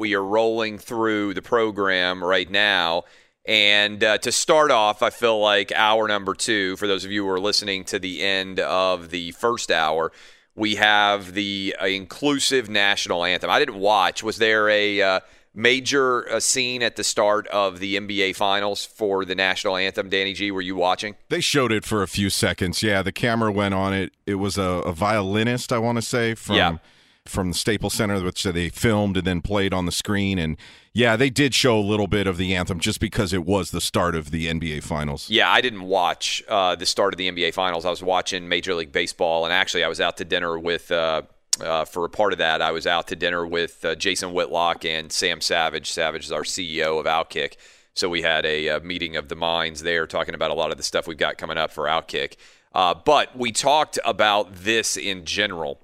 We are rolling through the program right now. And uh, to start off, I feel like hour number two, for those of you who are listening to the end of the first hour, we have the uh, inclusive national anthem. I didn't watch. Was there a uh, major uh, scene at the start of the NBA Finals for the national anthem? Danny G, were you watching? They showed it for a few seconds. Yeah, the camera went on it. It was a, a violinist, I want to say, from Yeah. From the Staples Center, which they filmed and then played on the screen. And yeah, they did show a little bit of the anthem just because it was the start of the NBA Finals. Yeah, I didn't watch uh, the start of the NBA Finals. I was watching Major League Baseball, and actually, I was out to dinner with. Uh, uh, for a part of that, I was out to dinner with uh, Jason Whitlock and Sam Savage. Savage is our CEO of Outkick. So we had a, uh meeting of the minds there talking about a lot of the stuff we've got coming up for Outkick. Uh, but we talked about this in general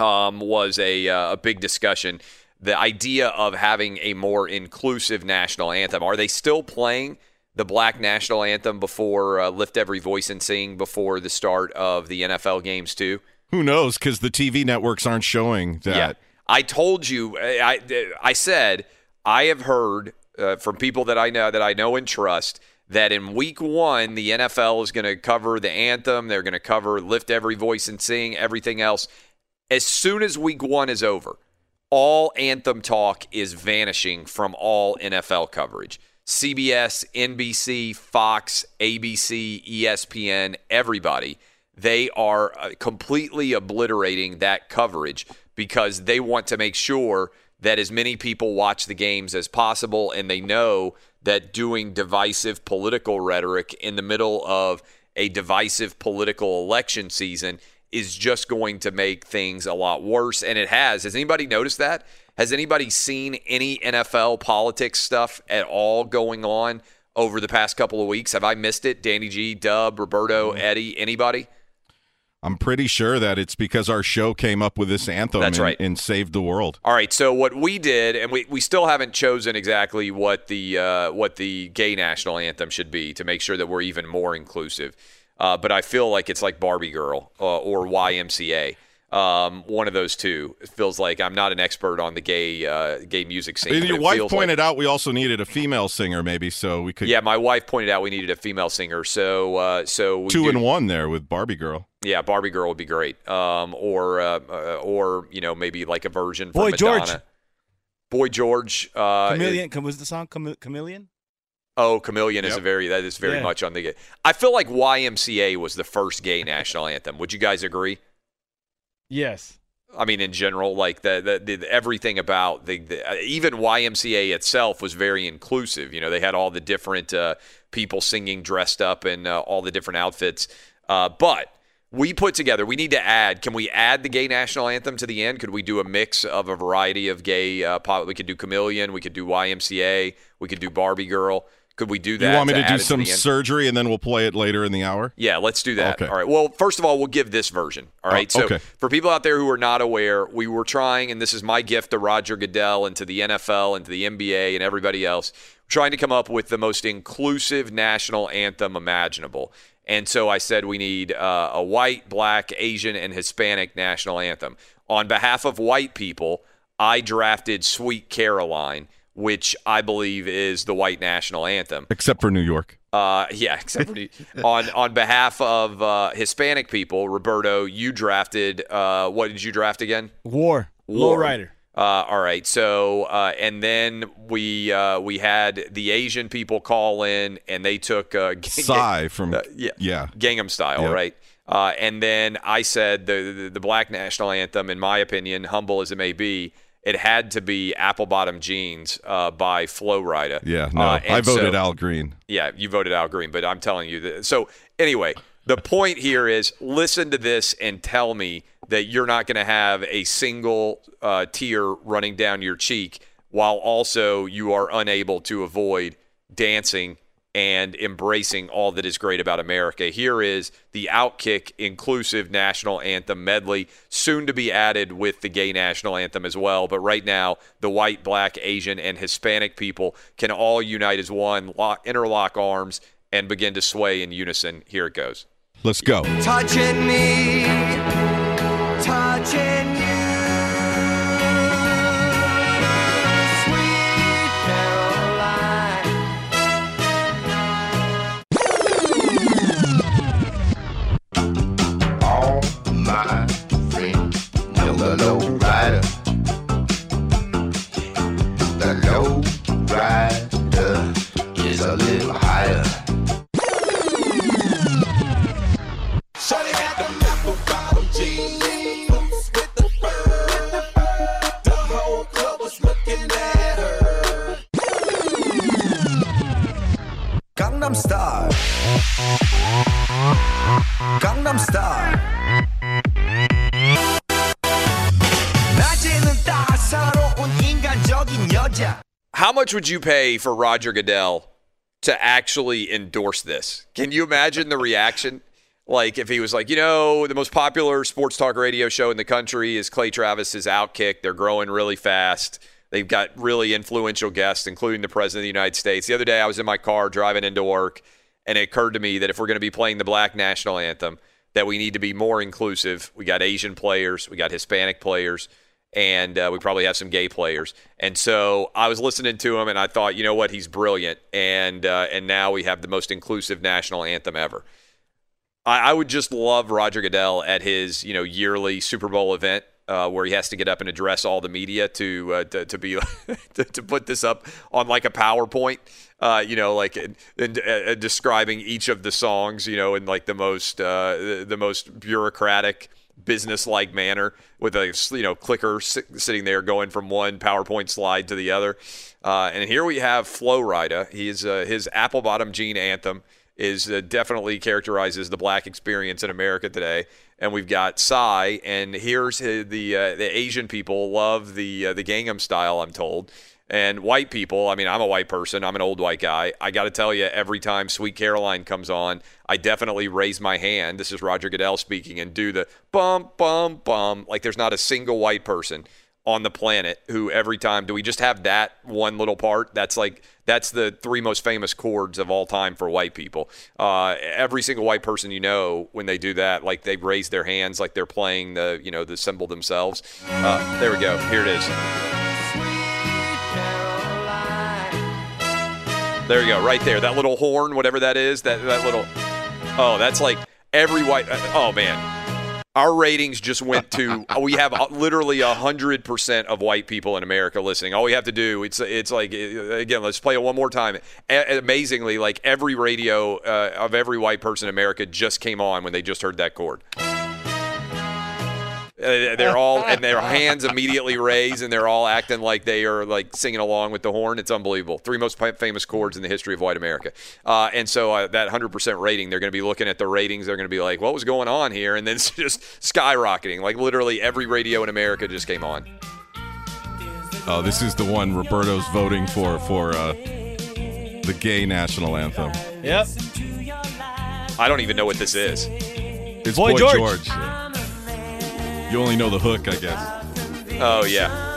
um, was a, uh, a big discussion. The idea of having a more inclusive national anthem. Are they still playing the black national anthem before uh, Lift Every Voice and Sing before the start of the NFL games, too? Who knows? Because the TV networks aren't showing that. Yeah. I told you, I, I said, I have heard uh, from people that I know that I know and trust that in week one, the NFL is going to cover the anthem. They're going to cover Lift Every Voice and Sing, everything else. As soon as week one is over, all anthem talk is vanishing from all NFL coverage. CBS, NBC, Fox, ABC, ESPN, everybody, they are uh, completely obliterating that coverage because they want to make sure that as many people watch the games as possible and they know that doing divisive political rhetoric in the middle of a divisive political election season is just going to make things a lot worse and it has has anybody noticed that has anybody seen any NFL politics stuff at all going on over the past couple of weeks have i missed it danny g dub roberto eddie anybody I'm pretty sure that it's because our show came up with this anthem That's and, right. and saved the world. All right, so what we did, and we, we still haven't chosen exactly what the uh, what the gay national anthem should be to make sure that we're even more inclusive. Uh, but I feel like it's like Barbie Girl uh, or YMCA. Um, one of those two. It feels like I'm not an expert on the gay uh, gay music scene. And your wife pointed like, out we also needed a female singer, maybe, so we could Yeah, my wife pointed out we needed a female singer. So uh, so we two do- and one there with Barbie Girl. Yeah, Barbie Girl would be great. Um, or uh, uh, or you know maybe like a version for Boy Madonna. George. Boy George. Uh, Chameleon. was the song Chame- Chameleon? Oh, Chameleon is Yep. a very that is very Yeah. much on the. I feel like YMCA was the first gay national anthem. Would you guys agree? Yes. I mean, in general, like the, the, the everything about the, the uh, even YMCA itself was very inclusive. You know, they had all the different uh, people singing, dressed up, and uh, all the different outfits. Uh, but we put together. We need to add. Can we add the gay national anthem to the end? Could we do a mix of a variety of gay uh, pop? We could do Chameleon. We could do YMCA. We could do Barbie Girl. Could we do that? You want me to, add do some end? surgery and then we'll play it later in the hour? Yeah, let's do that. Okay. All right. Well, first of all, we'll give this version. All right. Oh, so okay. for people out there who are not aware, we were trying, and this is my gift to Roger Goodell and to the NFL and to the NBA and everybody else, trying to come up with the most inclusive national anthem imaginable. And so I said we need uh, a white, black, Asian, and Hispanic national anthem. On behalf of white people, I drafted Sweet Caroline, which I believe is the white national anthem. Except for New York. Uh, yeah, except for the- on on behalf of uh, Hispanic people, Roberto, you drafted. Uh, what did you draft again? War. Low War. rider. Uh, all right. So uh, and then we uh, we had the Asian people call in, and they took uh, Gang- Psy from uh, yeah, yeah. Gangnam Style, Yep. right? Uh, and then I said the, the the black national anthem, in my opinion, humble as it may be, it had to be "Apple Bottom Jeans" uh, by Flo Rida. Yeah, no. Uh, I voted so- Al Green. yeah, you voted Al Green, but I'm telling you that. So anyway, the point here is listen to this and tell me that you're not going to have a single uh, tear running down your cheek while also you are unable to avoid dancing and embracing all that is great about America. Here is the Outkick inclusive national anthem medley, soon to be added with the gay national anthem as well. But right now, the white, black, Asian, and Hispanic people can all unite as one, lock, interlock arms, and begin to sway in unison. Here it goes. Let's go. Touching me, touching the low rider. The low rider is a little higher. Shorty got them apple bottom jeans with the How much would you pay for Roger Goodell to actually endorse this? Can you imagine the reaction? Like if he was like, you know, the most popular sports talk radio show in the country is Clay Travis's Outkick. They're growing really fast. They've got really influential guests, including the President of the United States. The other day, I was in my car driving into work, and it occurred to me that if we're going to be playing the Black National Anthem, that we need to be more inclusive. We got Asian players, we got Hispanic players, and uh, we probably have some gay players. And so I was listening to him, and I thought, you know what, he's brilliant. And uh, and now we have the most inclusive national anthem ever. I, I would just love Roger Goodell at his you know yearly Super Bowl event. Uh, where he has to get up and address all the media to uh, to, to be to, to put this up on like a PowerPoint, uh, you know, like and, uh, describing each of the songs, you know, in like the most the most bureaucratic business-like manner with a you know clicker sitting there going from one PowerPoint slide to the other. Uh, and here we have Flo Rida. He's uh, his apple bottom jean anthem is uh, definitely characterizes the black experience in America today. And we've got Psy, and here's his, the uh, the Asian people love the uh, the Gangnam Style. I'm told. And white people, I mean, I'm a white person. I'm an old white guy. I got to tell you, every time Sweet Caroline comes on, I definitely raise my hand. This is Roger Goodell speaking and do the bum, bum, bum. Like there's not a single white person on the planet who every time do we just have that one little part that's like that's the three most famous chords of all time for white people uh, every single white person you know when they do that like they raise their hands like they're playing the you know the symbol themselves uh, there we go here it is there you go right there that little horn whatever that is that that little oh that's like every white oh man Our ratings just went to we have uh, literally hundred percent of white people in America listening. All we have to do it's it's like uh, again. Let's play it one more time. A- amazingly, like every radio uh, of every white person in America just came on when they just heard that chord. Uh, they're all and their hands immediately raised and they're all acting like they are like singing along with the horn it's unbelievable three most fa- famous chords in the history of white america uh, and so uh, that 100% rating they're going to be looking at the ratings they're going to be like what was going on here and then it's just skyrocketing like literally every radio in america just came on Oh, this is the one Roberto's voting for for uh, the gay national anthem. Yep. i don't even know what this is It's Boy Boy, George. George. Yeah. You only know the hook, I guess. oh yeah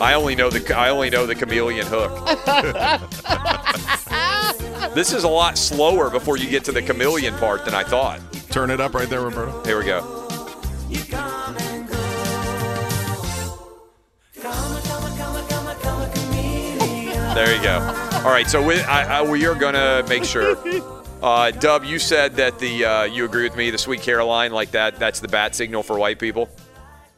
I only know the I only know the chameleon hook. this is a lot slower before you get to the chameleon part than I thought. Turn it up right there, Roberto. Here we go. There you go. All right, so we, I, I, we are gonna make sure. Uh, Dub, you said that the uh, you agree with me. The Sweet Caroline, like that, that's the bat signal for white people.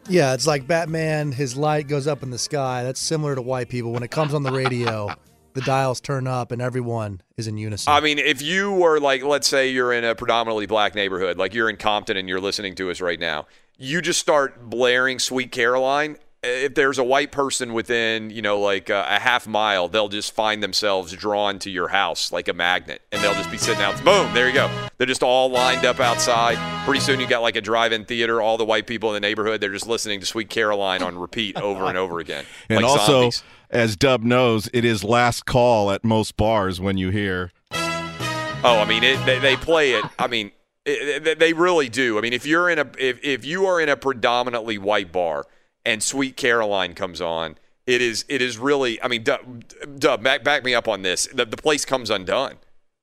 Yeah, it's like Batman, his light goes up in the sky. That's similar to white people. When it comes on the radio, the dials turn up and everyone is in unison. I mean, if you were like, let's say you're in a predominantly black neighborhood, like you're in Compton and you're listening to us right now, you just start blaring Sweet Caroline. If there's a white person within, you know, like uh, a half mile, they'll just find themselves drawn to your house like a magnet, and they'll just be sitting out. Boom, there you go. They're just all lined up outside. Pretty soon, you got like a drive-in theater. All the white people in the neighborhood, they're just listening to Sweet Caroline on repeat over and over again. And like also, zombies. as Dub knows, it is last call at most bars when you hear. Oh, I mean, it, they, they play it. I mean, it- they really do. I mean, if you're in a if, if you are in a predominantly white bar and Sweet Caroline comes on, it is it is really. I mean, Dub, Dub back back me up on this. The, the place comes undone.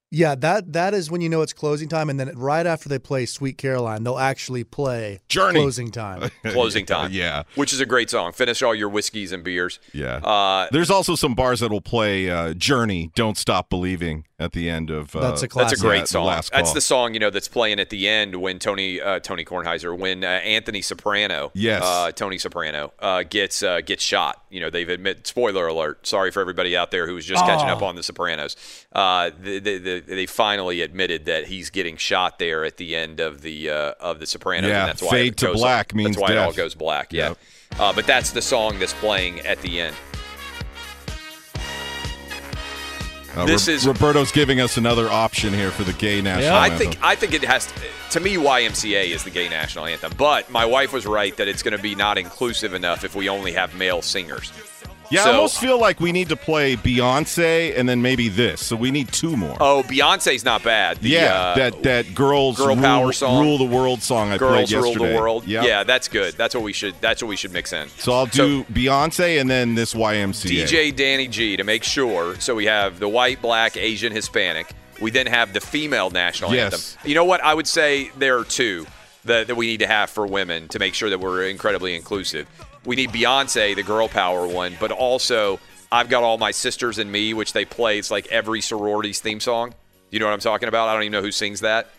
yeah, that that is when you know it's closing time, and then right after they play "Sweet Caroline," they'll actually play Journey. closing time. Closing time. Yeah. which is a great song. Finish all your whiskeys and beers. Yeah. Uh, There's also some bars that will play uh, Journey, Don't Stop Believing at the end of. Uh, That's a That's a great song. last That's the song you know that's playing at the end when Tony uh, Tony Kornheiser when uh, Anthony Soprano Yes. uh, Tony Soprano uh, gets uh, gets shot. You know they've admit spoiler alert. Sorry for everybody out there who was just catching Oh. up on the Sopranos. Uh, they, they, they, they finally admitted that he's getting shot there at the end of the uh, of the Sopranos. Yeah, and that's why fade it to goes- black means that's why it all goes black. Yeah. Yep. Uh, but that's the song that's playing at the end. Uh, this Ro- is- Roberto's giving us another option here for the gay national I anthem. think I think it has to, to me YMCA is the gay national anthem, but my wife was right that it's going to be not inclusive enough if we only have male singers. Yeah, I almost feel like we need to play Beyonce and then maybe this. So we need two more. Oh, Beyonce's not bad. The, yeah, uh, that that girls Girl rule, Power song. rule the world song I girls played rule the world. Yep. Yeah, that's good. That's what we should. That's what we should mix in. So I'll do Beyonce and then this YMCA. DJ Danny G to make sure. So we have the white, black, Asian, Hispanic. We then have the female national Yes. anthem. You know what? I would say there are two that, that we need to have for women to make sure that we're incredibly inclusive. We need Beyonce, the girl power one, but also I've got all my sisters and me, which they play. It's like every sorority's theme song. You know what I'm talking about? I don't even know who sings that.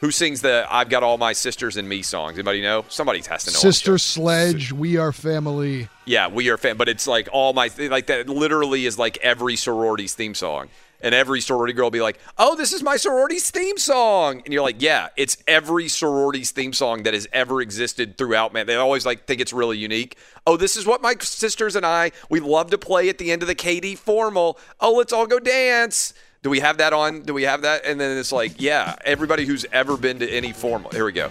Who sings the "I've got all my sisters and me" songs? Anybody know? Somebody has to know. Sister. Sledge, We Are Family. Yeah, we are fan, but it's like all my like that. Literally, is like every sorority's theme song, and every sorority girl will be like, "Oh, this is my sorority's theme song," and you're like, "Yeah, it's every sorority's theme song that has ever existed throughout." Man, they always like think it's really unique. Oh, this is what my sisters and I we love to play at the end of the KD formal. Oh, let's all go dance. Do we have that on? Do we have that? And then it's like, yeah, everybody who's ever been to any formal. Here we go.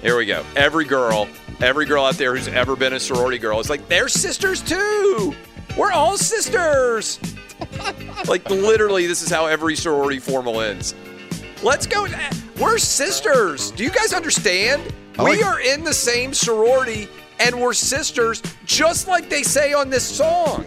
Here we go. Every girl, every girl out there who's ever been a sorority girl is like, they're sisters too. We're all sisters. like literally, this is how every sorority formal ends. Let's go. Eh, we're sisters. Do you guys understand? I we like- are in the same sorority and we're sisters, just like they say on this song.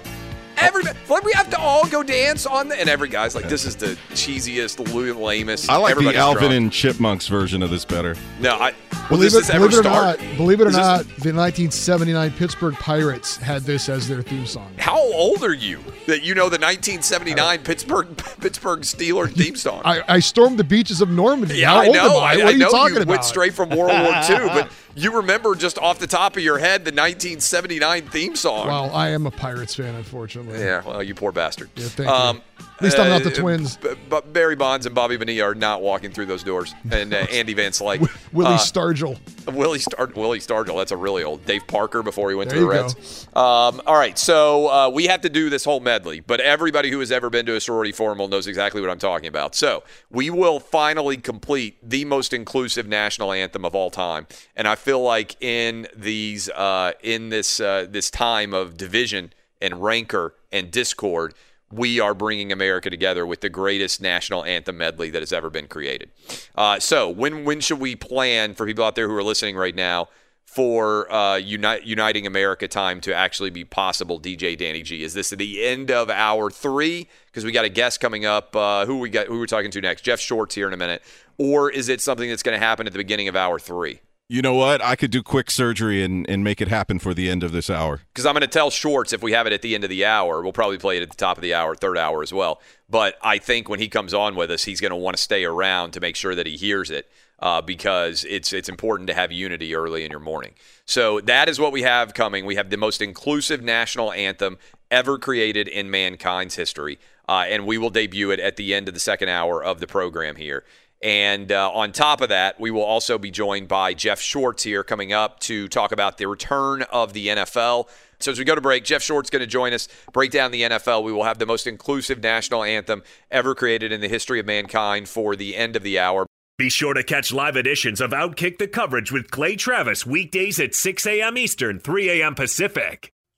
Everybody, like we have to all go dance on the, and every guy's like, this is the cheesiest, lamest. I like everybody's the Alvin drunk. and Chipmunks version of this better. No, I Will believe this it, ever believe it or not, believe it or Is this- not, the 1979 Pittsburgh Pirates had this as their theme song. How old are you that you know the 1979 Pittsburgh Pittsburgh Steelers theme song? I, I stormed the beaches of Normandy. Yeah, How I old know. am I? I, What I are you know talking you about? went straight from World War II, but you remember just off the top of your head the 1979 theme song. Well, I am a Pirates fan, unfortunately. Yeah, well, you poor bastard. Yeah, thank you. Um, At least I'm not the uh, twins. b- But Barry Bonds and Bobby Bonilla are not walking through those doors, and uh, Andy Van Slyke. Willie Uh, Stargell. Willie Star Willie Stargell. That's a really old Dave Parker before he went There to the Reds. Um, all right, so uh, we have to do this whole medley, but everybody who has ever been to a sorority formal knows exactly what I'm talking about. So we will finally complete the most inclusive national anthem of all time, and I feel like in these uh, in this uh, this time of division and rancor and discord. We are bringing America together with the greatest national anthem medley that has ever been created. Uh, so, when when should we plan for people out there who are listening right now for uh, unite, uniting America time to actually be possible? DJ Danny G, is this the end of hour three? Because we got a guest coming up. Uh, who we got? Who we're talking to next? Jeff Schwartz here in a minute, or is it something that's going to happen at the beginning of hour three? You know what? I could do quick surgery and, and make it happen for the end of this hour. because I'm going to tell Schwartz if we have it at the end of the hour, we'll probably play it at the top of the hour, third hour as well. But I think when he comes on with us, he's going to want to stay around to make sure that he hears it uh, because it's it's important to have unity early in your morning. So that is what we have coming. We have the most inclusive national anthem ever created in mankind's history, uh, and we will debut it at the end of the second hour of the program here. And uh, on top of that, we will also be joined by Jeff Schwartz here coming up to talk about the return of the NFL. So as we go to break, Jeff Schwartz is going to join us, break down the NFL. We will have the most inclusive national anthem ever created in the history of mankind for the end of the hour. Be sure to catch live editions of Outkick the Coverage with Clay Travis weekdays at 6 a.m. Eastern, 3 a.m. Pacific.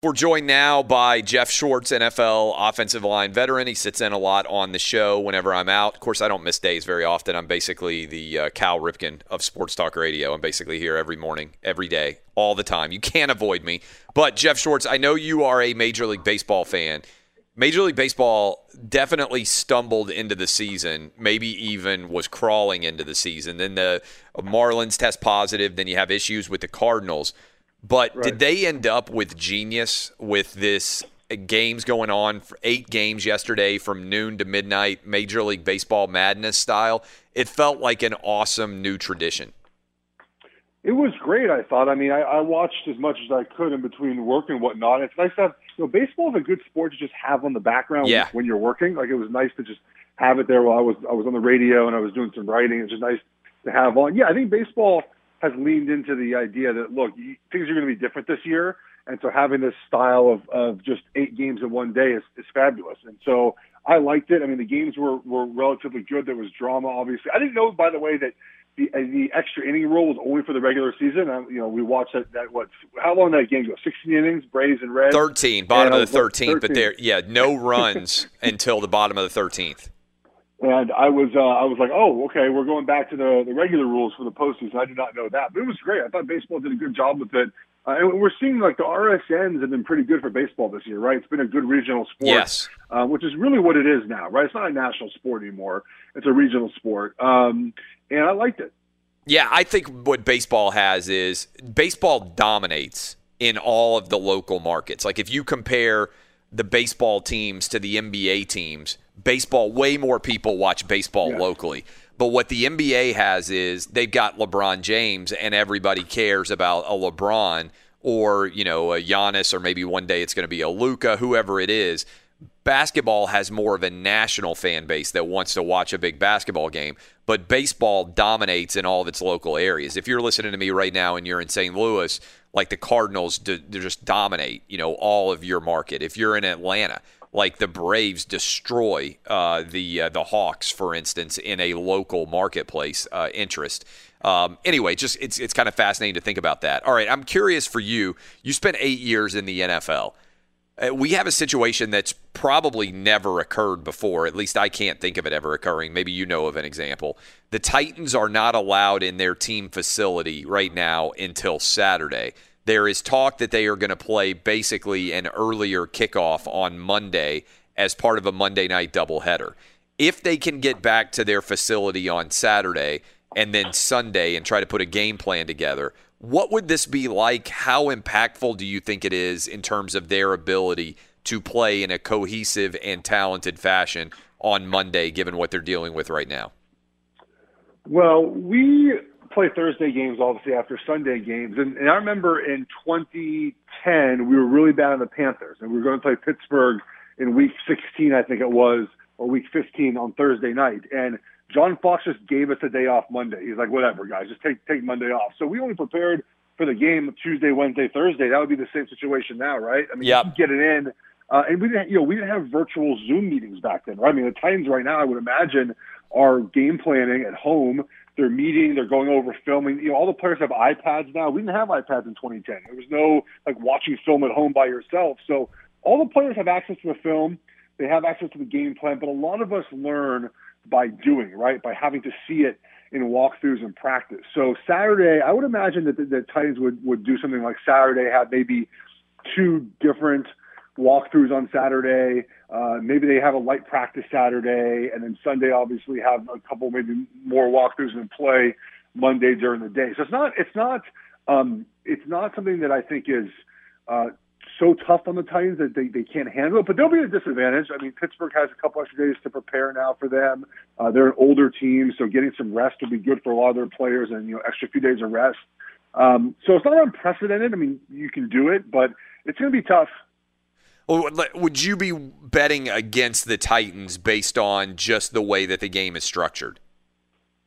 We're joined now by Jeff Schwartz, NFL offensive line veteran. He sits in a lot on the show whenever I'm out. Of course, I don't miss days very often. I'm basically the uh, Cal Ripken of Sports Talk Radio. I'm basically here every morning, every day, all the time. You can't avoid me. But Jeff Schwartz, I know you are a Major League Baseball fan. Major League Baseball definitely stumbled into the season, maybe even was crawling into the season. Then the Marlins test positive, then you have issues with the Cardinals. But right. did they end up with genius with this games going on for eight games yesterday from noon to midnight, Major League Baseball madness style? It felt like an awesome new tradition. It was great, I thought. I mean, I, I watched as much as I could in between work and whatnot. It's nice to have, you know, baseball is a good sport to just have on the background yeah. when you're working. Like it was nice to just have it there while I was I was on the radio and I was doing some writing. It's just nice to have on. Yeah, I think baseball – has leaned into the idea that look, things are going to be different this year, and so having this style of of just eight games in one day is, is fabulous. And so I liked it. I mean, the games were were relatively good. There was drama, obviously. I didn't know, by the way, that the uh, the extra inning rule was only for the regular season. I, you know, we watched that. That what? How long did that game go? Sixteen innings, Braves and Reds. Thirteen, bottom of the thirteenth. But there, yeah, no runs until the bottom of the thirteenth. And I was uh, I was like, oh, okay, we're going back to the, the regular rules for the postseason. I did not know that, but it was great. I thought baseball did a good job with it. Uh, and we're seeing like the RSNs have been pretty good for baseball this year, right? It's been a good regional sport, yes, uh, which is really what it is now, right? It's not a national sport anymore; it's a regional sport, um, and I liked it. Yeah, I think what baseball has is baseball dominates in all of the local markets. Like if you compare the baseball teams to the NBA teams baseball, way more people watch baseball yeah. locally. But what the NBA has is they've got LeBron James, and everybody cares about a LeBron or you know a Giannis, or maybe one day it's going to be a Luka, whoever it is. Basketball has more of a national fan base that wants to watch a big basketball game, but baseball dominates in all of its local areas. If you're listening to me right now and you're in St. Louis, like the Cardinals, they just dominate, you know, all of your market. If you're in Atlanta, like the Braves destroy uh, the uh, the Hawks, for instance, in a local marketplace uh, interest. Um, anyway, just it's it's kind of fascinating to think about that. All right, I'm curious for you. You spent eight years in the NFL. Uh, we have a situation that's probably never occurred before. At least I can't think of it ever occurring. Maybe you know of an example. The Titans are not allowed in their team facility right now until Saturday. There is talk that they are going to play basically an earlier kickoff on Monday as part of a Monday night doubleheader. If they can get back to their facility on Saturday and then Sunday and try to put a game plan together, what would this be like? How impactful do you think it is in terms of their ability to play in a cohesive and talented fashion on Monday, given what they're dealing with right now? Well, we play Thursday games, obviously, after Sunday games. And, and I remember in 2010, we were really bad on the Panthers, and we were going to play Pittsburgh in week 16, I think it was, or week 15 on Thursday night. And John Fox just gave us a day off Monday. He's like, whatever, guys, just take take Monday off. So we only prepared for the game Tuesday, Wednesday, Thursday. That would be the same situation now, right? I mean, yep. get it in Uh, and we didn't, you know, we didn't have virtual Zoom meetings back then, right? I mean, the Titans right now, I would imagine, are game planning at home. They're meeting, they're going over filming. You know, all the players have iPads now. We didn't have iPads in 2010. There was no like watching film at home by yourself. So all the players have access to the film. They have access to the game plan, but a lot of us learn by doing, right? By having to see it in walkthroughs and practice. So Saturday, I would imagine that the, the Titans would, would do something like Saturday, have maybe two different walkthroughs on Saturday. Uh, maybe they have a light practice Saturday, and then Sunday obviously have a couple maybe more walkthroughs and play Monday during the day. So it's not it's not um, it's not something that I think is uh, so tough on the Titans that they, they can't handle it, but they'll be at a disadvantage. I mean, Pittsburgh has a couple extra days to prepare now for them. Uh, they're an older team, so getting some rest will be good for a lot of their players and, you know, extra few days of rest. Um, so it's not unprecedented. I mean, you can do it, but it's going to be tough. Would you be betting against the Titans based on just the way that the game is structured?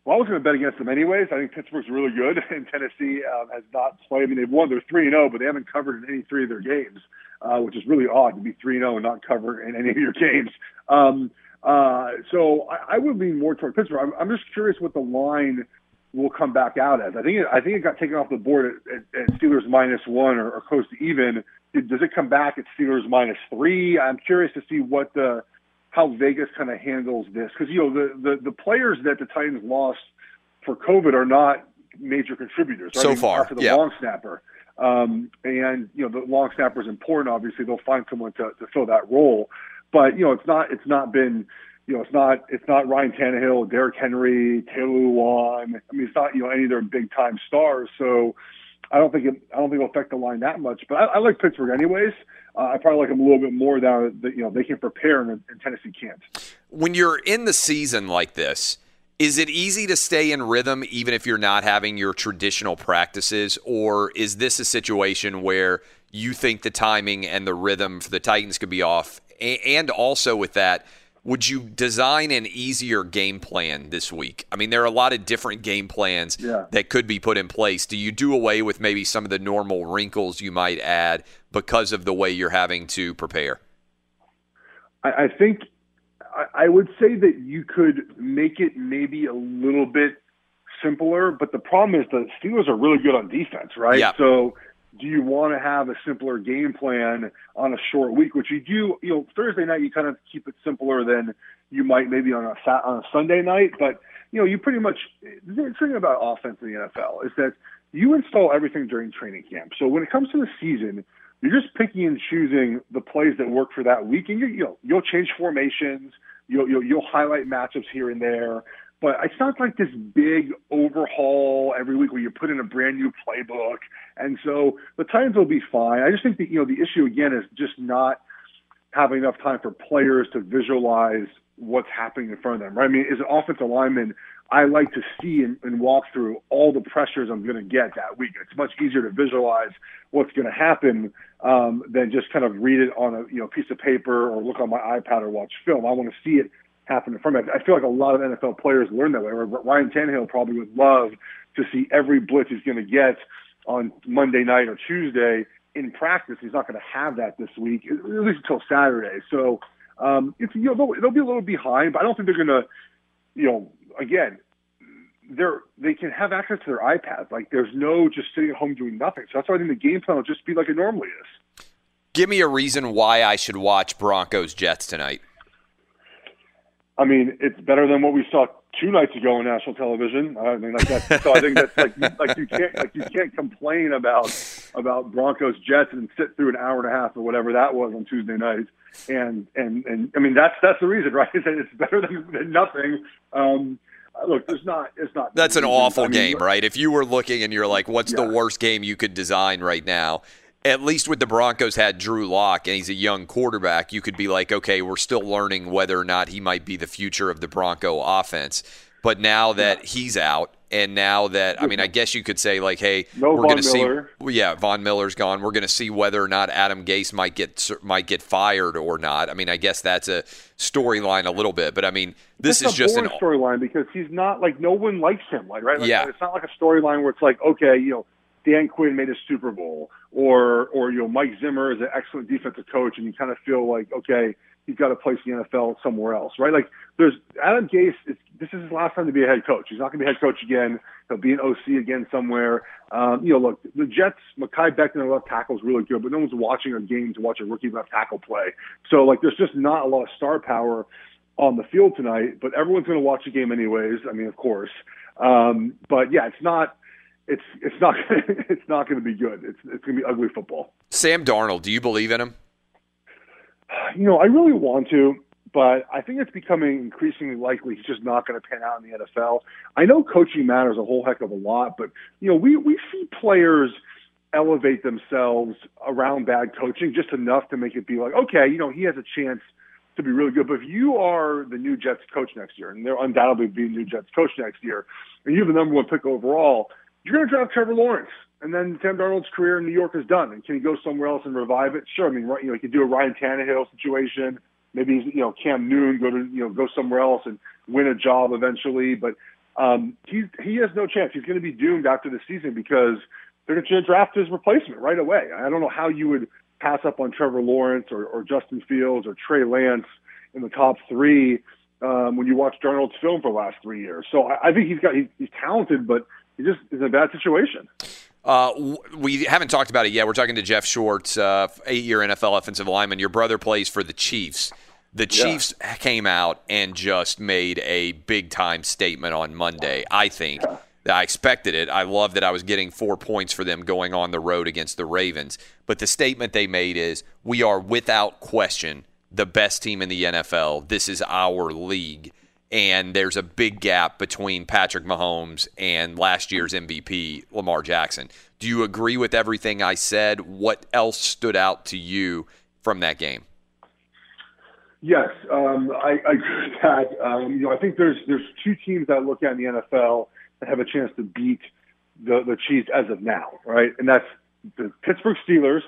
Well, I was going to bet against them anyways. I think Pittsburgh's really good, and Tennessee um, has not played. I mean, they've won. They're three and zero, but they haven't covered in any three of their games, uh, which is really odd to be three and zero and not cover in any of your games. Um, uh, so I, I would lean more toward Pittsburgh. I'm, I'm just curious what the line will come back out as. I think it, I think it got taken off the board at, at, at Steelers minus one or, or close to even. Does it come back at Steelers minus three? I'm curious to see what the how Vegas kind of handles this because you know the, the the players that the Titans lost for COVID are not major contributors. Right? So far, after the yeah. long snapper, um, and you know the long snapper is important. Obviously, they'll find someone to, to fill that role, but you know it's not it's not been you know it's not it's not Ryan Tannehill, Derrick Henry, Taylor Lewan. I mean, it's not you know any of their big time stars. So. I don't think it, I don't think it'll affect the line that much, but I, I like Pittsburgh anyways. Uh, I probably like them a little bit more now that you know they can prepare and, and Tennessee can't. When you're in the season like this, is it easy to stay in rhythm even if you're not having your traditional practices, or is this a situation where you think the timing and the rhythm for the Titans could be off? And also with that, would you design an easier game plan this week? I mean, there are a lot of different game plans Yeah. that could be put in place. Do you do away with maybe some of the normal wrinkles you might add because of the way you're having to prepare? I, I think I, I would say that you could make it maybe a little bit simpler, but the problem is the Steelers are really good on defense, right? Yeah. So do you want to have a simpler game plan on a short week, which you do, you know, Thursday night you kind of keep it simpler than you might maybe on a on a Sunday night, but you know, you pretty much the thing about offense in the NFL is that you install everything during training camp. So when it comes to the season, you're just picking and choosing the plays that work for that week, and you you know you'll change formations, you'll you'll, you'll highlight matchups here and there, but it's not like this big overhaul every week where you put in a brand new playbook. And so the Titans will be fine. I just think that you know the issue again is just not having enough time for players to visualize what's happening in front of them. Right? I mean, as an offensive lineman, I like to see and, and walk through all the pressures I'm going to get that week. It's much easier to visualize what's going to happen um, than just kind of read it on a you know piece of paper or look on my iPad or watch film. I want to see it happen in front. I feel like a lot of NFL players learn that way. Ryan Tannehill probably would love to see every blitz he's going to get on Monday night or Tuesday in practice. He's not going to have that this week, at least until Saturday. So um, it's you know they'll, they'll be a little behind, but I don't think they're going to, you know, again. They're they can have access to their iPads. Like there's no just sitting at home doing nothing. So that's why I think the game plan will just be like it normally is. Give me a reason why I should watch Broncos Jets tonight. I mean, it's better than what we saw two nights ago on national television. I mean, like that. So I think that's like, like you can't, like you can't complain about about Broncos Jets and sit through an hour and a half or whatever that was on Tuesday night. And and and I mean, that's that's the reason, right? Is that it's better than, than nothing. Um, look, it's not, it's not. That's an awful I mean, game, right? If you were looking and you're like, what's the worst game you could design right now? At least with the Broncos had Drew Lock and he's a young quarterback, you could be like, okay, we're still learning whether or not he might be the future of the Bronco offense. But now that he's out, and now that I mean, I guess you could say like, hey, No we're going to see, yeah, Von Miller's gone. We're going to see whether or not Adam Gase might get might get fired or not. I mean, I guess that's a storyline a little bit, but I mean, this That's is just a storyline because he's not like no one likes him, like right? Like, Yeah. It's not like a storyline where it's like, okay, you know, Dan Quinn made a Super Bowl, or or you know Mike Zimmer is an excellent defensive coach, and you kind of feel like okay, he's got to place the NFL somewhere else, right? Like there's Adam Gase. It's, this is his last time to be a head coach. He's not going to be head coach again. He'll be an OC again somewhere. Um, you know, look, the Jets, Mekhi Becton, left tackle is really good, but no one's watching a game to watch a rookie left tackle play. So like, there's just not a lot of star power on the field tonight. But everyone's going to watch the game anyways. I mean, of course. Um, but yeah, it's not. It's it's not it's not going to be good. It's it's going to be ugly football. Sam Darnold, do you believe in him? You know, I really want to, but I think it's becoming increasingly likely he's just not going to pan out in the NFL. I know coaching matters a whole heck of a lot, but you know, we we see players elevate themselves around bad coaching just enough to make it be like, okay, you know, he has a chance to be really good. But if you are the new Jets coach next year, and they'll undoubtedly be the new Jets coach next year, and you have the number one pick overall, you're going to draft Trevor Lawrence. And then Sam Darnold's career in New York is done. And can he go somewhere else and revive it? Sure. I mean, you know, he could do a Ryan Tannehill situation. Maybe he's, you know, Cam Newton go to, you know, go somewhere else and win a job eventually. But um, he he has no chance. He's going to be doomed after the season because they're going to draft his replacement right away. I don't know how you would pass up on Trevor Lawrence or, or Justin Fields or Trey Lance in the top three um, when you watch Darnold's film for the last three years. So I, I think he's got he, he's talented, but he just is in a bad situation. Uh, we haven't talked about it yet. We're talking to Jeff Schwartz, uh, eight-year NFL offensive lineman. Your brother plays for the Chiefs. The Yeah. Chiefs came out and just made a big-time statement on Monday. I think I expected it. I love that I was getting four points for them going on the road against the Ravens. But the statement they made is, "We are without question the best team in the NFL. This is our league." And there's a big gap between Patrick Mahomes and last year's MVP Lamar Jackson. Do you agree with everything I said? What else stood out to you from that game? Yes, um, I, I agree with that. Um, you know, I think there's there's two teams that I look at in the NFL that have a chance to beat the the Chiefs as of now, right? And that's the Pittsburgh Steelers.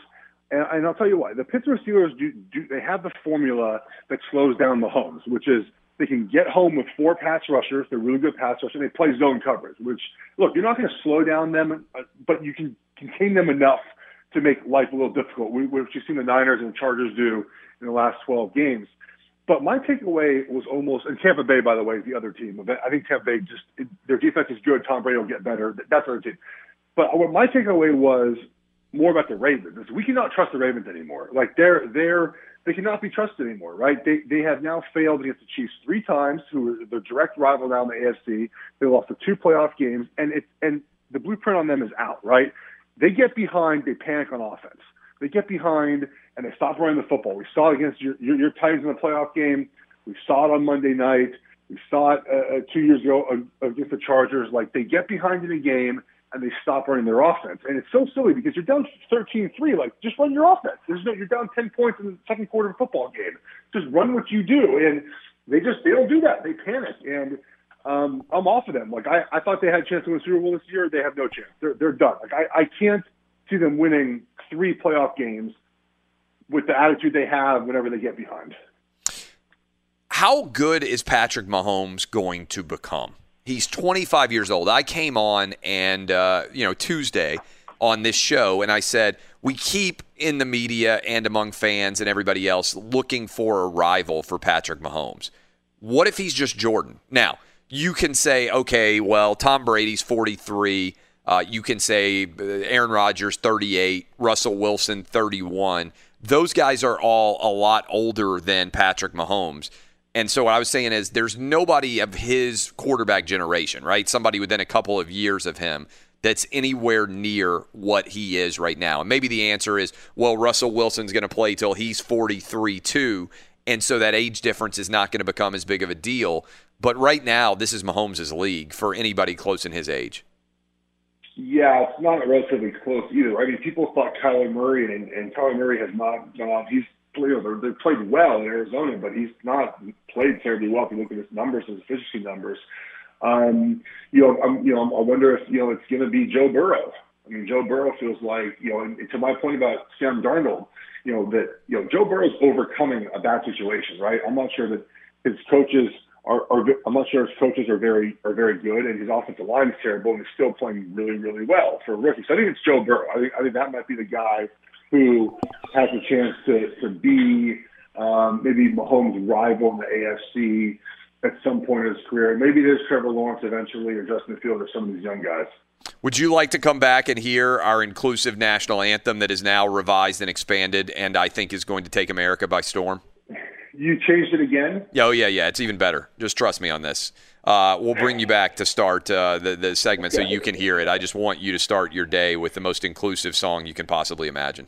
And, and I'll tell you why. The Pittsburgh Steelers do, do they have the formula that slows down Mahomes, which is they can get home with four pass rushers. They're really good pass rushers. And they play zone coverage, which look, you're not going to slow down them, uh, but you can contain them enough to make life a little difficult, which you've seen the Niners and the Chargers do in the last 12 games. But my takeaway was almost, and Tampa Bay, by the way, is the other team. I think Tampa Bay just their defense is good. Tom Brady will get better. That's other team. But what my takeaway was more about the Ravens. Is we cannot trust the Ravens anymore. Like they're they're they cannot be trusted anymore, right? They they have now failed against the Chiefs three times, who are the direct rival now in the AFC. They lost the two playoff games, and it and the blueprint on them is out, right? They get behind, they panic on offense. They get behind and they stop running the football. We saw it against your your, your Titans in the playoff game. We saw it on Monday night. We saw it uh, uh, two years ago against the Chargers. Like they get behind in a game and they stop running their offense. And it's so silly because you're down 13-3. Like just run your offense. There's no you're down 10 points in the second quarter of a football game. Just run what you do. And they just they don't do that. They panic and. Um, I'm off of them. Like I, I thought they had a chance to win the Super Bowl this year. They have no chance. They're they're done. Like I, I can't see them winning three playoff games with the attitude they have whenever they get behind. How good is Patrick Mahomes going to become? He's 25 years old. I came on and uh, you know Tuesday on this show, and I said we keep in the media and among fans and everybody else looking for a rival for Patrick Mahomes. What if he's just Jordan? Now you can say, okay, well Tom Brady's 43. Uh, you can say uh, Aaron Rodgers 38, Russell Wilson 31. Those guys are all a lot older than Patrick Mahomes. And so what I was saying is there's nobody of his quarterback generation, right? Somebody within a couple of years of him that's anywhere near what he is right now. And maybe the answer is, well, Russell Wilson's going to play till he's 43 too. And so that age difference is not going to become as big of a deal. But right now, this is Mahomes' league for anybody close in his age. Yeah, it's not relatively close either. I mean, people thought Kyler Murray, and, and Kyler Murray has not gone. He's you know, they're, played well in Arizona, but he's not played terribly well. If you look at his numbers, his efficiency numbers, um, you know, I'm, you know, I wonder if you know it's going to be Joe Burrow. I mean, Joe Burrow feels like you know, and to my point about Sam Darnold, you know that you know Joe Burrow's overcoming a bad situation, right? I'm not sure that his coaches are, are I'm not sure his coaches are very are very good, and his offensive line is terrible, and he's still playing really really well for a rookie. So I think it's Joe Burrow. I think I think that might be the guy who has a chance to to be um, maybe Mahomes' rival in the AFC at some point in his career. Maybe there's Trevor Lawrence eventually, or Justin Field, or some of these young guys. Would you like to come back and hear our inclusive national anthem that is now revised and expanded, and I think is going to take America by storm? You changed it again. Oh yeah, yeah, it's even better. Just trust me on this. Uh, we'll bring you back to start uh, the the segment so you can hear it. I just want you to start your day with the most inclusive song you can possibly imagine.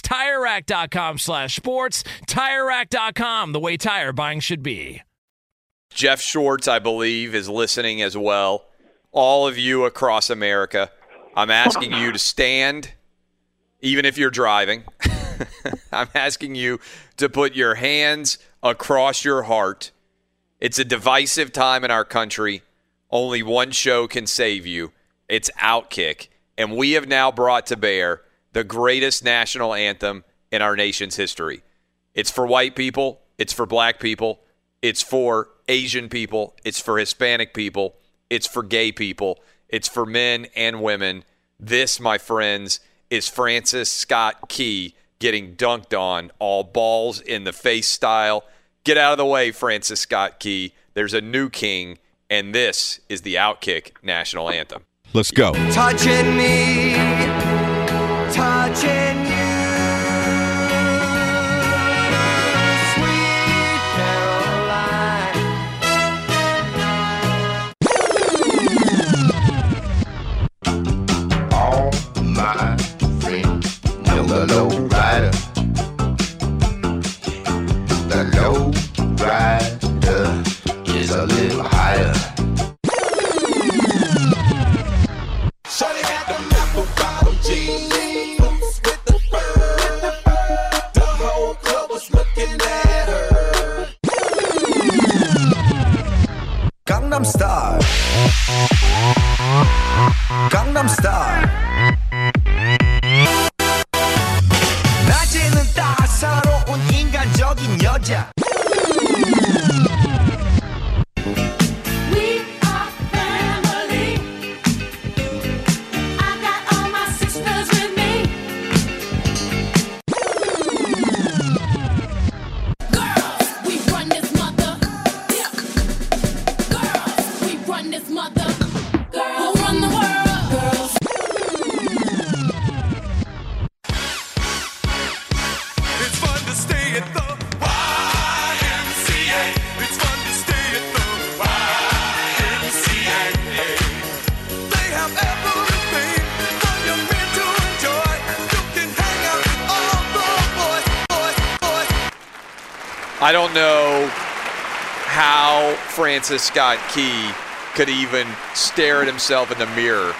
TireRack.com slash sports. TireRack.com, the way tire buying should be. Jeff Schwartz, I believe, is listening as well. All of you across America, I'm asking you to stand, even if you're driving. I'm asking you to put your hands across your heart. It's a divisive time in our country. Only one show can save you. It's Outkick. And we have now brought to bear the greatest national anthem in our nation's history. It's for white people, it's for black people, it's for Asian people, it's for Hispanic people, it's for gay people, it's for men and women. This, my friends, is Francis Scott Key getting dunked on, all balls in the face style. Get out of the way, Francis Scott Key. There's a new king, and this is the Outkick national anthem. Let's go. Touching me, touching you. Sweet Caroline. All my friends know the low rider. The low rider is a little higher. 강남 스타일. 강남 스타일. 낮에는 따사로운 인간적인 여자. Francis Scott Key could even stare at himself in the mirror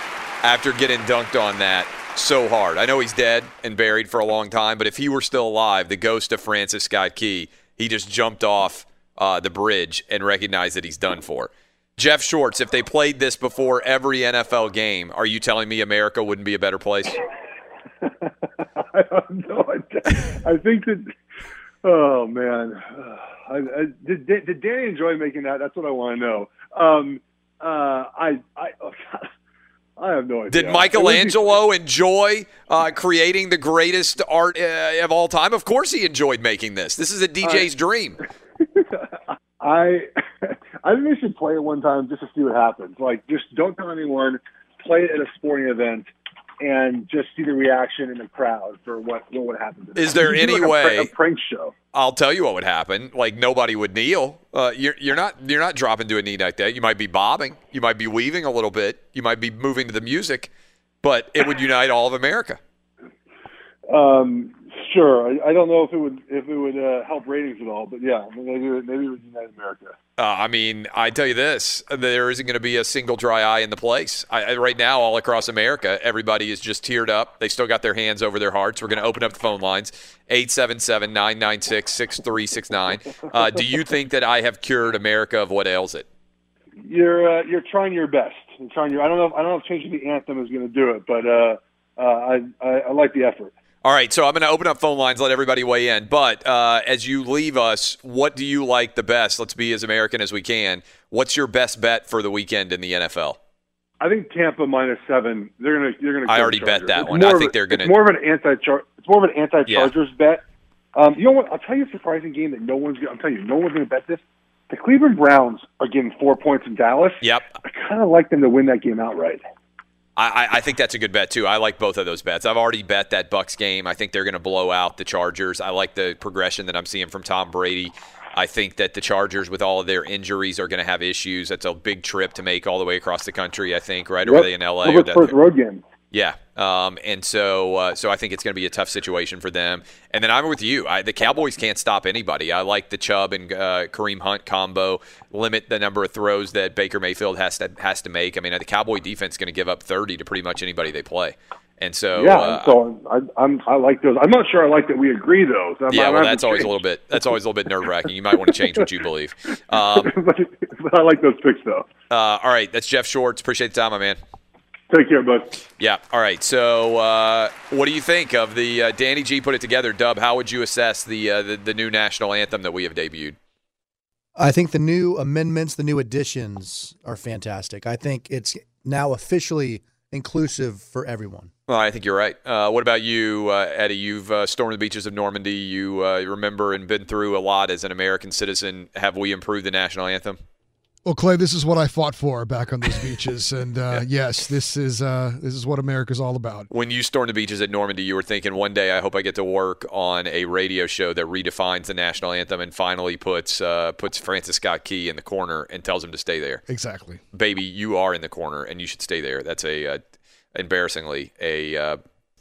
after getting dunked on that so hard. I know he's dead and buried for a long time, but if he were still alive, the ghost of Francis Scott Key, he just jumped off uh, the bridge and recognized that he's done for. Jeff Schwartz, if they played this before every NFL game, are you telling me America wouldn't be a better place? I don't know. I think that. Oh man, I, I, did, did did Danny enjoy making that? That's what I want to know. Um, uh, I I oh, God, I have no idea. Did Michelangelo enjoy uh, creating the greatest art uh, of all time? Of course, he enjoyed making this. This is a DJ's dream. I I think they should play it one time just to see what happens. Like, just don't tell anyone. Play it at a sporting event and just see the reaction in the crowd for what what would happen. To them. Is there any like a way- a prank show? I'll tell you what would happen. Like nobody would kneel. Uh, you're you're not you're not dropping to a knee like that. You might be bobbing. You might be weaving a little bit. You might be moving to the music, but it would unite all of America. Um, sure. I, I don't know if it would if it would uh, help ratings at all, but yeah, maybe it- maybe it would unite America. Uh, I mean, I tell you this: there isn't going to be a single dry eye in the place. I, I, right now, all across America, everybody is just teared up. They still got their hands over their hearts. We're going to open up the phone lines 877-996-6369. Uh, do you think that I have cured America of what ails it? You're uh, you're trying your best. You're trying your. I don't know. If, I don't know if changing the anthem is going to do it, but uh, uh, I, I I like the effort. All right, so I'm going to open up phone lines, let everybody weigh in. But uh, as you leave us, what do you like the best? Let's be as American as we can. What's your best bet for the weekend in the NFL? I think Tampa minus seven. They're gonna. You're gonna. I already the bet that It's one. I think a- they're gonna- It's more of an anti. It's more of an anti-Chargers bet. Um, you know what? I'll tell you a surprising game that no one's. I'm telling you, no one's going to bet this. The Cleveland Browns are getting four points in Dallas. Yep. I kind of like them to win that game outright. I, I- think that's a good bet too. I like both of those bets. I've already bet that Bucks game. I think they're going to blow out the Chargers. I like the progression that I'm seeing from Tom Brady. I think that the Chargers, with all of their injuries, are going to have issues. That's a big trip to make all the way across the country. I think right, or were they in LA? or that- first road game. yeah, um, and so uh, so I think it's going to be a tough situation for them. And then I'm with you. I, the Cowboys can't stop anybody. I like the Chubb and uh, Kareem Hunt combo. Limit the number of throws that Baker Mayfield has to has to make. I mean, the Cowboy defense is going to give up 30 to pretty much anybody they play. And so yeah, uh, so I, I'm I like those. I'm not sure I like that we agree though. So yeah, well, that's always a little bit that's always a little bit nerve wracking. You might want to change what you believe. Um, but I like those picks though. uh, all right, that's Jeff Schwartz. Appreciate the time, my man. Take care, bud. Yeah. All right. So, uh, what do you think of the uh, Danny G put it together? Dub, how would you assess the, uh, the the new national anthem that we have debuted? I think the new amendments, the new additions are fantastic. I think it's now officially inclusive for everyone. Well, I think you're right. Uh, what about you, uh, Eddie? You've uh, stormed the beaches of Normandy. You uh, remember and been through a lot as an American citizen. Have we improved the national anthem? Well, Clay, this is what I fought for back on those beaches, and uh, yes, this is uh, this is what America's all about. When you stormed the beaches at Normandy, you were thinking one day I hope I get to work on a radio show that redefines the national anthem and finally puts uh, puts Francis Scott Key in the corner and tells him to stay there. Exactly. Baby, you are in the corner and you should stay there. That's a uh, embarrassingly a.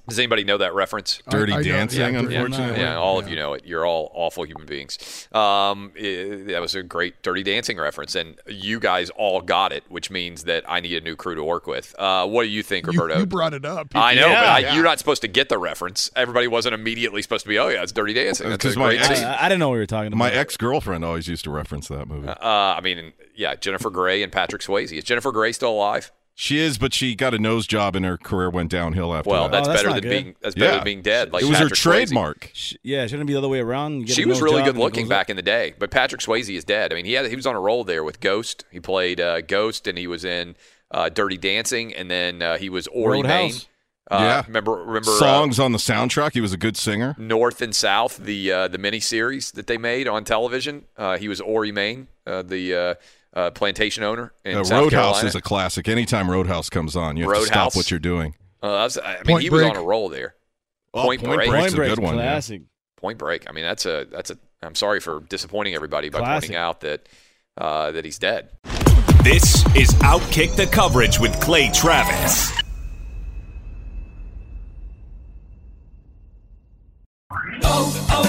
Uh, does anybody know that reference? Dirty I- I Dancing, yeah, unfortunately. Yeah, all of you know it. You're all awful human beings. Um, i- that was a great Dirty Dancing reference, and you guys all got it, which means that I need a new crew to work with. Uh, what do you think, Roberto? you brought it up. I know, Yeah, but I, yeah. you're not supposed to get the reference. Everybody wasn't immediately supposed to be, oh yeah, it's Dirty Dancing. That's a Because my great ex, scene. didn't know we were talking about. My ex girlfriend always used to reference that movie. Uh, I mean, yeah, Jennifer Grey and Patrick Swayze. Is Jennifer Grey still alive? She is, but she got a nose job and her career went downhill after Well, that. that's, Oh, that's better than good. being that's better Yeah. than being dead. Like it was her Patrick Swayze. trademark. Sh- Yeah, shouldn't it be the other way around. Get She a was really good looking back up. in the day, but Patrick Swayze is dead. I mean, he had he was on a roll there with Ghost. He played uh, Ghost, and he was in uh, Dirty Dancing, and then uh, he was Orry Main. Uh, yeah. remember remember uh, songs on the soundtrack. He was a good singer. North and South, the uh, the miniseries that they made on television. Uh, he was Orry Main, uh, the uh, plantation owner in Uh, South Roadhouse Carolina. is a classic. Anytime Roadhouse comes on, you have to Roadhouse. stop what you're doing. Uh, that was- I mean, Point he was on a roll there. Oh, Point, Point Break. Break's a Point good Break's one, yeah. Point Break. I mean, that's a that's a. I'm sorry for disappointing everybody by Classic. pointing out that uh, that he's dead. This is Outkick the Coverage with Clay Travis. Are